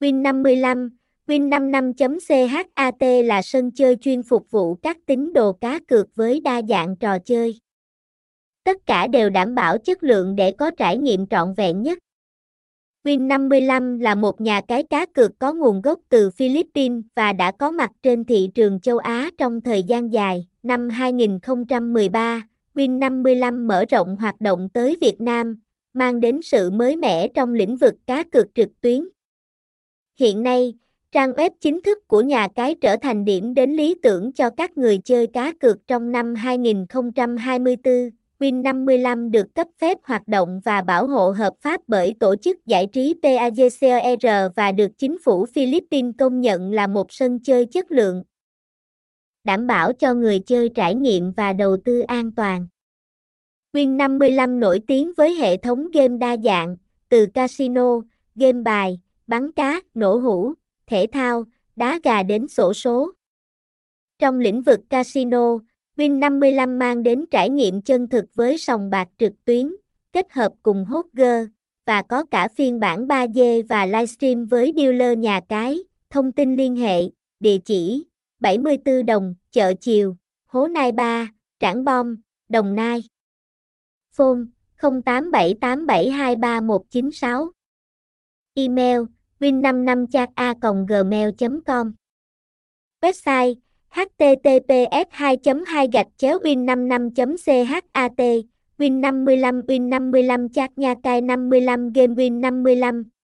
Win55, Win55.chat là sân chơi chuyên phục vụ các tín đồ cá cược với đa dạng trò chơi. Tất cả đều đảm bảo chất lượng để có trải nghiệm trọn vẹn nhất. Win55 là một nhà cái cá cược có nguồn gốc từ Philippines và đã có mặt trên thị trường châu Á trong thời gian dài. Năm 2013, Win55 mở rộng hoạt động tới Việt Nam, mang đến sự mới mẻ trong lĩnh vực cá cược trực tuyến. Hiện nay, trang web chính thức của nhà cái trở thành điểm đến lý tưởng cho các người chơi cá cược trong năm 2024. Win55 được cấp phép hoạt động và bảo hộ hợp pháp bởi tổ chức giải trí PAGCOR và được chính phủ Philippines công nhận là một sân chơi chất lượng, đảm bảo cho người chơi trải nghiệm và đầu tư an toàn. Win55 nổi tiếng với hệ thống game đa dạng, từ casino, game bài, bắn cá, nổ hũ, thể thao, đá gà đến sổ số. Trong lĩnh vực casino, Win55 mang đến trải nghiệm chân thực với sòng bạc trực tuyến, kết hợp cùng Hogger, và có cả phiên bản 3D và livestream với dealer nhà cái. Thông tin liên hệ, địa chỉ 74 đồng, chợ chiều, Hố Nai Ba, Trảng Bom, Đồng Nai. Phone 0878723196. Email win55chat a gmail com. Website https 2 2 gạch chéo win 55 chat win 55 win 55 chat nha cai 55 game win 55